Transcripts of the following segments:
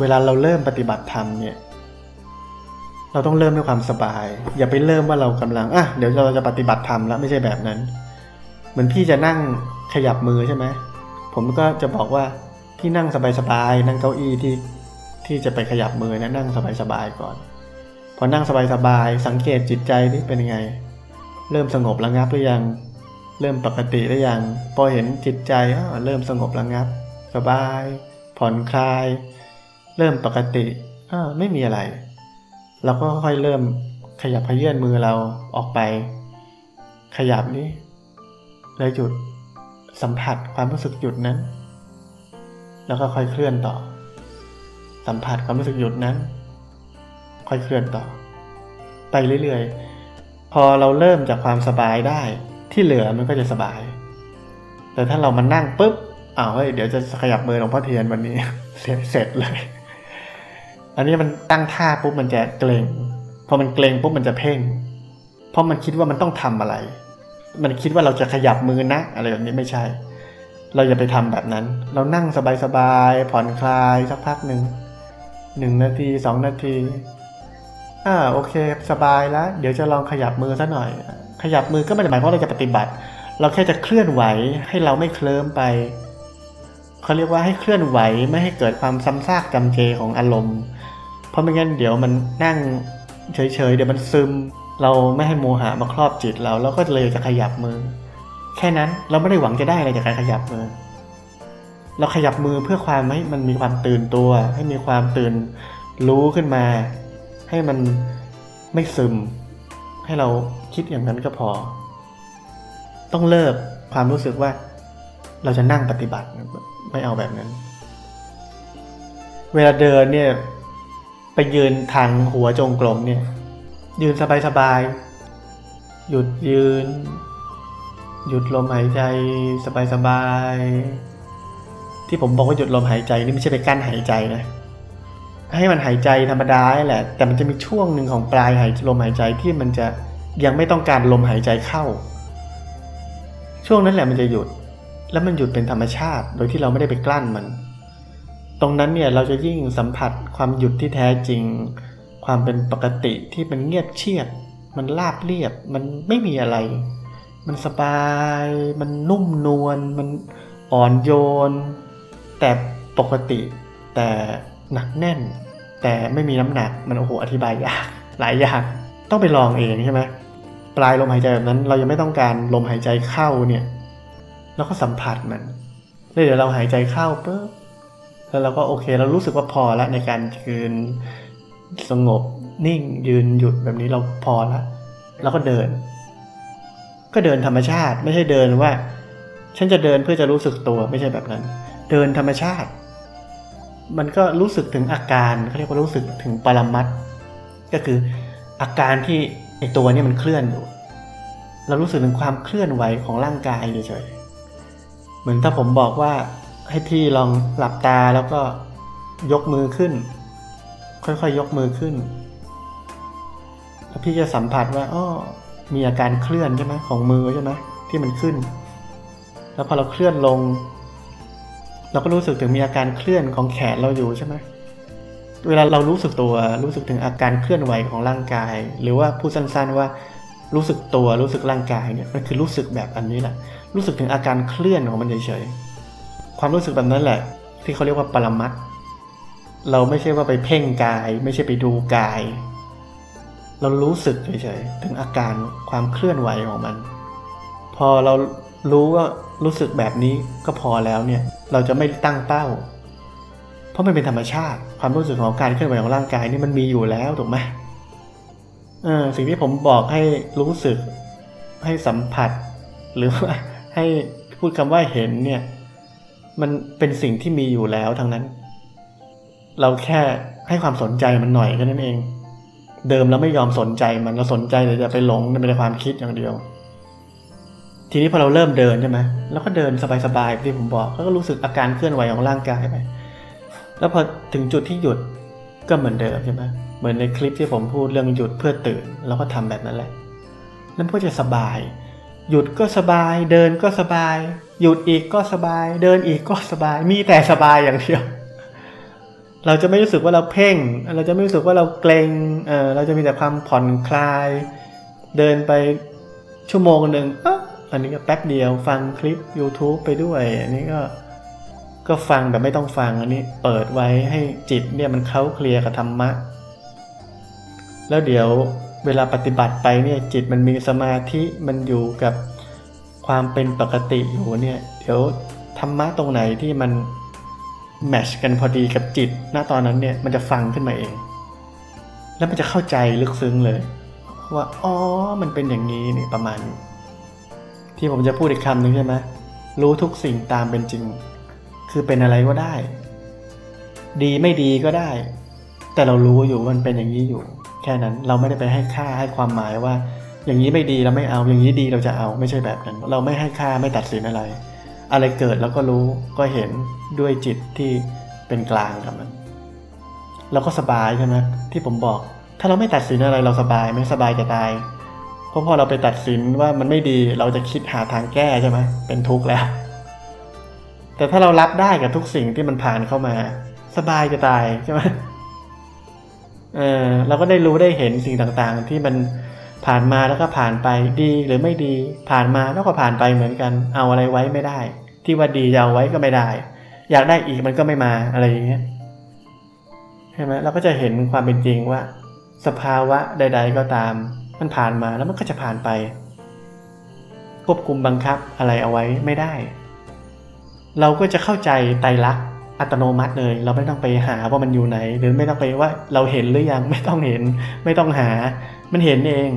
เวลาเราเริ่มปฏิบัติธรรมเนี่ย เราต้องเริ่มด้วยความสบาย อย่าไปเริ่มว่าเรากำลังอะเดี๋ยวเราจะปฏิบัติธรรมแล้วไม่ใช่แบบนั้น เหมือนพี่จะนั่งขยับมือใช่ไหมผมก็จะบอกว่าพี่นั่งสบายๆนั่งเก้าอี้ที่ที่จะไปขยับมือนะนั่งสบายๆก่อน พอนั่งสบายๆสังเกตจิตใจนี่เป็นยังไง เริ่มสงบระงับหรือยัง เริ่มปกติหรือยัง พอเห็นจิตใจเริ่มสงบระงับ สบาย ผ่อนคลาย เริ่มปกติไม่มีอะไร เราก็ค่อยเริ่มขยับพยื่นมือเราออกไป ขยับนี้แล้วหยุดสัมผัสความรู้สึกหยุดนั้น แล้วก็ค่อยเคลื่อนต่อ สัมผัสความรู้สึกหยุดนั้น ค่อยเคลื่อนต่อ ไปเรื่อยๆ พอเราเริ่มจากความสบายได้ ที่เหลือมันก็จะสบาย แต่ถ้าเรามานั่งปุ๊บอ้าวเฮ้ยเดี๋ยวจะขยับมือหลวงพ่อเทียนวันนี้เสร็จเลย อันนี้มันตั้งท่าปุ๊บมันจะเกรงพอมันเกรงปุ๊บมันจะเพ่ง เพราะมันคิดว่ามันต้องทำอะไร มันคิดว่าเราจะขยับมือนะ อะไรแบบนี้ไม่ใช่ เราอย่าไปทำแบบนั้น เรานั่งสบายๆผ่อนคลายสักพักหนึ่งหนึ่งนาทีสองนาทีอ่าโอเค สบายแล้ว เดี๋ยวจะลองขยับมือซะหน่อย ขยับมือก็ไม่ได้หมายความว่าเราจะปฏิบัติ เราแค่จะเคลื่อนไหวให้เราไม่เคลิ้มไปเขาเรียกว่าให้เคลื่อนไหวไม่ให้เกิดความซ้ำซากจำเจของอารมณ์ ราะไม่งั้นเดี๋ยวมันนั่งเฉยๆ เดี๋ยวมันซึม เราไม่ให้โมหะมาครอบจิตเราเราก็เลยจะขยับมือ แค่นั้นเราไม่ได้หวังจะได้อะไรจากการขยับมือ เราขยับมือเพื่อความให้มันมีความตื่นตัว ให้มีความตื่นรู้ขึ้นมา ให้มันไม่ซึม ให้เราคิดอย่างนั้นก็พอ ต้องเลิกความรู้สึกว่า เราจะนั่งปฏิบัติไม่เอาแบบนั้น เวลาเดินเนี่ย ไปยืนทางหัวจงกรมเนี่ย ยืนสบายๆ หยุดยืน หยุดลมหายใจสบายๆ ที่ผมบอกว่าหยุดลมหายใจนี่ไม่ใช่ไปกั้นหายใจนะ ให้มันหายใจธรรมดาแหละ แต่มันจะมีช่วงหนึ่งของปลายหายลมหายใจที่มันจะยังไม่ต้องการลมหายใจเข้า ช่วงนั้นแหละมันจะหยุด แล้วมันหยุดเป็นธรรมชาติ โดยที่เราไม่ได้ไปกลั้นมัน ตรงนั้นเนี่ยเราจะยิ่งสัมผัสความหยุดที่แท้จริง ความเป็นปกติที่มันเงียบเชียบ มันราบเรียบ มันไม่มีอะไร มันสบาย มันนุ่มนวล มันอ่อนโยน แต่ปกติ แต่หนักแน่น แต่ไม่มีน้ำหนัก มันโอ้โหอธิบายยากหลายอย่าง ต้องไปลองเองใช่ไหมปลายลมหายใจแบบนั้น เรายังไม่ต้องการลมหายใจเข้าเนี่ยแล้วก็สัมผัสมันแล้วเดี๋ยวเราหายใจเข้าปุ๊บ แล้วเราก็โอเคเรารู้สึกว่าพอแล้วในการยืนสงบนิ่งยืนหยุดแบบนี้เราพอแล้วแล้วก็เดิน ก็เดินธรรมชาติ ไม่ใช่เดินว่า ฉันจะเดินเพื่อจะรู้สึกตัวไม่ใช่แบบนั้น เดินธรรมชาติ มันก็รู้สึกถึงอาการเขาเรียกว่ารู้สึกถึงปรมัตก็คืออาการที่ไอตัวนี้มันเคลื่อนอยู่ เรารู้สึกถึงความเคลื่อนไหวของร่างกายเฉยๆเหมือนถ้าผมบอกว่า ให้พี่ลองหลับตาแล้วก็ยกมือขึ้น ค่อยๆยยกมือขึ้น แล้วพี่จะสัมผัสว่าอ๋อมีอาการเคลื่อนใช่ไหมของมือใช่ไหมที่มันขึ้น แล้วพอเราเคลื่อนลง เราก็รู้สึกถึงมีอาการเคลื่อนของแขนเราอยู่ใช่ไหมเวลาเรารู้สึกตัวรู้สึกถึงอาการเคลื่อนไหวของร่างกาย หรือว่าพูดสั้นๆว่ารู้สึกตัวรู้สึกร่างกายเนี่ยมันคือรู้สึกแบบอันนี้แหละรู้สึกถึงอาการเคลื่อนของมันเฉยๆ ความรู้สึกแบบนั้นแหละ ที่เขาเรียกว่าปรมัตเราไม่ใช่ว่าไปเพ่งกาย ไม่ใช่ไปดูกาย เรารู้สึกเฉยๆถึงอาการความเคลื่อนไหวของมัน พอเรารู้ว่ารู้สึกแบบนี้ก็พอแล้วเนี่ย เราจะไม่ตั้งเป้า เพราะมันเป็นธรรมชาติ ความรู้สึกของการเคลื่อนไหวของร่างกายนี่มันมีอยู่แล้วถูกไหมเออสิ่งที่ผมบอกให้รู้สึก ให้สัมผัส หรือว่าให้พูดคำว่าเห็นเนี่ย มันเป็นสิ่งที่มีอยู่แล้วทั้งนั้น เราแค่ให้ความสนใจมันหน่อยแค่นั้นเอง เดิมเราไม่ยอมสนใจมันเราสนใจแต่จะไปหลงในความคิดอย่างเดียว ทีนี้พอเราเริ่มเดินใช่ไหมแล้วก็เดินสบายๆที่ผมบอกแล้วก็รู้สึกอาการเคลื่อนไหวของร่างกายไปแล้วพอถึงจุดที่หยุดก็เหมือนเดิมใช่ไหมเหมือนในคลิปที่ผมพูดเรื่องหยุดเพื่อตื่น แล้วก็ทำแบบนั้นแหละนั่นก็จะสบาย หยุดก็สบาย เดินก็สบาย หยุดอีกก็สบาย เดินอีกก็สบาย มีแต่สบายอย่างเดียว เราจะไม่รู้สึกว่าเราเพ่ง เราจะไม่รู้สึกว่าเราเกรงเออเราจะมีแต่ความผ่อนคลาย เดินไปชั่วโมงหนึ่งอ๊ะอันนี้ก็แป๊บเดียวฟังคลิป YouTube ไปด้วย อันนี้ก็ก็ฟังแบบไม่ต้องฟังอันนี้เปิดไว้ให้จิตเนี่ยมันเข้าเคลียร์กับธรรมะ แล้วเดี๋ยว เวลาปฏิบัติไปเนี่ยจิตมันมีสมาธิมันอยู่กับความเป็นปกติอยู่เนี่ยเดี๋ยวธรรมะตรงไหนที่มันแมชกันพอดีกับจิตณตอนนั้นเนี่ยมันจะฟังขึ้นมาเอง แล้วมันจะเข้าใจลึกซึ้งเลย ว่าอ๋อมันเป็นอย่างนี้นี่ประมาณนี้ที่ผมจะพูดอีกคำหนึ่งใช่ไหมรู้ทุกสิ่งตามเป็นจริง คือเป็นอะไรก็ได้ ดีไม่ดีก็ได้ แต่เรารู้อยู่มันเป็นอย่างนี้อยู่ แค่นั้นเราไม่ได้ไปให้ค่าให้ความหมายว่า อย่างนี้ไม่ดีเราไม่เอาอย่างนี้ดีเราจะเอาไม่ใช่แบบนั้น เราไม่ให้ค่าไม่ตัดสินอะไร อะไรเกิดเราก็รู้ก็เห็นด้วยจิตที่เป็นกลางกับมันเราก็สบายใช่ไหมที่ผมบอก ถ้าเราไม่ตัดสินอะไรเราสบายไหม่สบายจะตายเพราะพอเราไปตัดสินว่ามันไม่ดีเราจะคิดหาทางแก้ใช่ไหมเป็นทุกข์แล้ว แต่ถ้าเรารับได้กับทุกสิ่งที่มันผ่านเข้ามา สบายจะตายใช่ไหม เออเราก็ได้รู้ได้เห็นสิ่งต่างๆ ที่มันผ่านมาแล้วก็ผ่านไปดีหรือไม่ดี ผ่านมาแล้วก็ผ่านไปเหมือนกัน เอาอะไรไว้ไม่ได้ ที่ว่าดีจะเอาไว้ก็ไม่ได้ อยากได้อีกมันก็ไม่มาอะไรอย่างเงี้ยใช่ไหมเราก็จะเห็นความเป็นจริงว่า สภาวะใด ๆ ก็ตาม มันผ่านมาแล้วมันก็จะผ่านไป ควบคุมบังคับอะไรเอาไว้ไม่ได้ เราก็จะเข้าใจไตรลักษณ์ อัตโนมัติเลย เราไม่ต้องไปหาว่ามันอยู่ไหน หรือไม่ต้องไปว่าเราเห็นหรือยังไม่ต้องเห็น ไม่ต้องหา มันเห็นเอง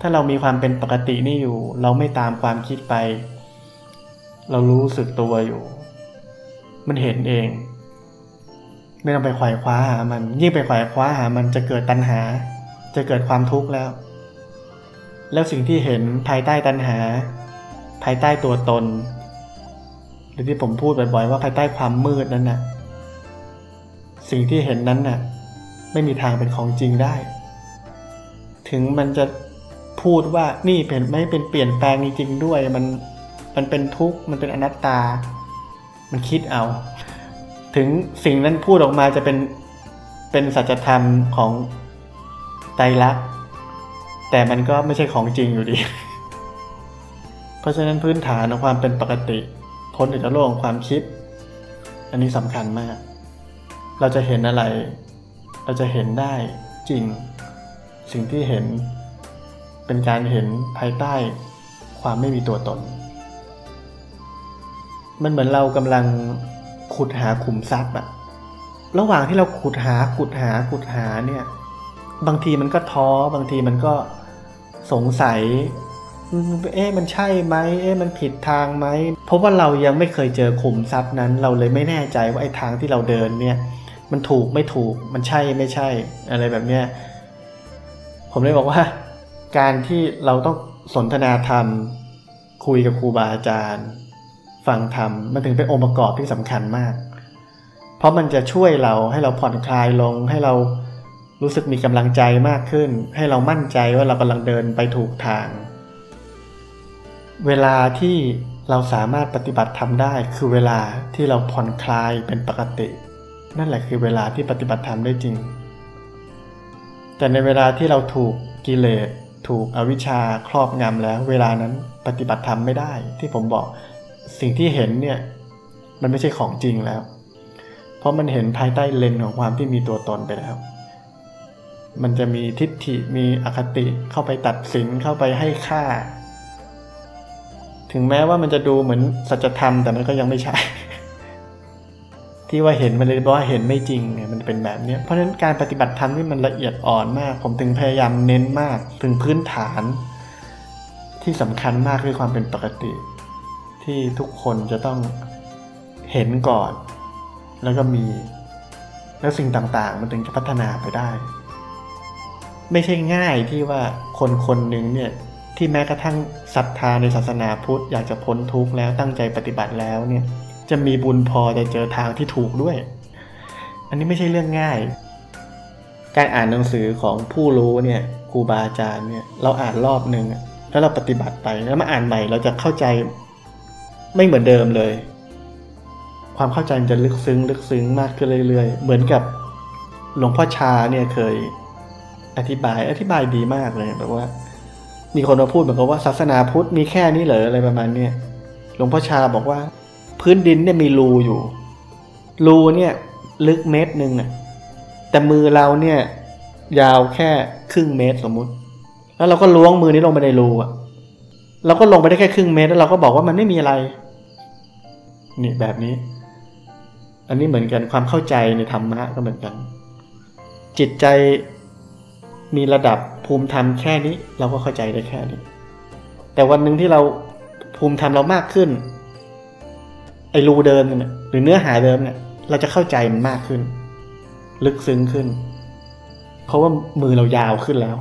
ถ้าเรามีความเป็นปกตินี่อยู่ เราไม่ตามความคิดไป เรารู้สึกตัวอยู่ มันเห็นเอง ไม่ต้องไปขวายคว้าหามัน ยิ่งไปขวายคว้าหามันจะเกิดตัณหา จะเกิดความทุกข์แล้ว แล้วสิ่งที่เห็นภายใต้ตัณหา ภายใต้ตัวตน รือที่ผมพูดบ่อยๆว่าภายใต้ความมืดนั้นน่ะ สิ่งที่เห็นนั้นน่ะ ไม่มีทางเป็นของจริงได้ ถึงมันจะพูดว่านี่เป็นไม่เป็นเปลี่ยนแปลงจริงๆด้วย มันมันเป็นทุกข์มันเป็นอนัตตา มันคิดเอา ถึงสิ่งนั้นพูดออกมาจะเป็นเป็นสัจธรรมของไตรลักษณ์แต่มันก็ไม่ใช่ของจริงอยู่ดี เพราะฉะนั้นพื้นฐานของความเป็นปกติ พ้นจากโลกของความคิด อันนี้สำคัญมาก เราจะเห็นอะไร เราจะเห็นได้จริง สิ่งที่เห็นเป็นการเห็นภายใต้ความไม่มีตัวตน มันเหมือนเรากำลังขุดหาขุมทรัพย์อะระหว่างที่เราขุดหาขุดหาขุดหาเนี่ย บางทีมันก็ท้อ บางทีมันก็สงสัย เอ๊ะมันใช่ไหมเอ๊ะมันผิดทางไหมเพราะว่าเรายังไม่เคยเจอขุมทรัพย์นั้น เราเลยไม่แน่ใจว่าไอ้ทางที่เราเดินเนี่ย มันถูกไม่ถูกมันใช่ไม่ใช่ อะไรแบบเนี้ยผมเลยบอกว่า การที่เราต้องสนทนาธรรม คุยกับครูบาอาจารย์ ฟังธรรมมันถึงเป็นองค์ประกอบที่สำคัญมาก เพราะมันจะช่วยเราให้เราผ่อนคลายลงให้เรารู้สึกมีกำลังใจมากขึ้น ให้เรามั่นใจว่าเรากำลังเดินไปถูกทาง เวลาที่เราสามารถปฏิบัติทำได้ คือเวลาที่เราผ่อนคลายเป็นปกติ นั่นแหละคือเวลาที่ปฏิบัติธรรมได้จริง แต่ในเวลาที่เราถูกกิเลสถูกอวิชชาครอบงำแล้ว เวลานั้นปฏิบัติธรรมไม่ได้ ที่ผมบอกสิ่งที่เห็นเนี่ยมันไม่ใช่ของจริงแล้ว เพราะมันเห็นภายใต้เลนของความที่มีตัวตนไปแล้ว มันจะมีทิฏฐิมีอคติเข้าไปตัดสินเข้าไปให้ค่า ถึงแม้ว่ามันจะดูเหมือนสัจธรรมแต่มันก็ยังไม่ใช่ ที่ว่าเห็นมันเลยบอกว่าเห็นไม่จริงไงมันเป็นแบบนี้เพราะฉะนั้นการปฏิบัติธรรมที่มันละเอียดอ่อนมาก ผมถึงพยายามเน้นมากถึงพื้นฐาน ที่สำคัญมากคือความเป็นปกติ ที่ทุกคนจะต้องเห็นก่อน แล้วก็มี แล้วสิ่งต่างๆ มันถึงจะพัฒนาไปได้ ไม่ใช่ง่ายที่ว่าคนคนหนึ่งเนี่ย ที่แม้กระทั่งศรัทธาในศาสนาพุทธอยากจะพ้นทุกข์แล้วตั้งใจปฏิบัติแล้วเนี่ยจะมีบุญพอจะเจอทางที่ถูกด้วย อันนี้ไม่ใช่เรื่องง่าย การอ่านหนังสือของผู้รู้เนี่ยครูบาอาจารย์เนี่ยเราอ่านรอบหนึ่งแล้วเราปฏิบัติไปแล้วมาอ่านใหม่เราจะเข้าใจไม่เหมือนเดิมเลย ความเข้าใจมันจะลึกซึ้ง ลึกซึ้งมากขึ้นเรื่อยๆ เหมือนกับหลวงพ่อชาเนี่ยเคยอธิบายอธิบายดีมากเลยแบบว่า มีคนมาพูดเหมือนกับว่าศาสนาพุทธมีแค่นี้เหรออะไรประมาณเนี้ยหลวงพ่อชาบอกว่า พื้นดินเนี่ยมีรูอยู่ รูเนี่ยลึกเมตรหนึ่งอะแต่มือเราเนี่ย ยาวแค่ครึ่งเมตรสมมุติ แล้วเราก็ล้วงมือนี้ลงไปในรูอะเราก็ลงไปได้แค่ครึ่งเมตร แล้วเราก็บอกว่ามันไม่มีอะไร นี่แบบนี้ อันนี้เหมือนกันความเข้าใจในธรรมะก็เหมือนกัน จิตใจมีระดับ ภูมิธรรมแค่นี้เราก็เข้าใจได้แค่นี้ แต่วันหนึ่งที่เราภูมิธรรมเรามากขึ้น ไอ้รูเดิมเนี่ยหรือเนื้อหาเดิมเนี่ย เราจะเข้าใจมันมากขึ้น ลึกซึ้งขึ้น เพราะว่ามือเรายาวขึ้นแล้ว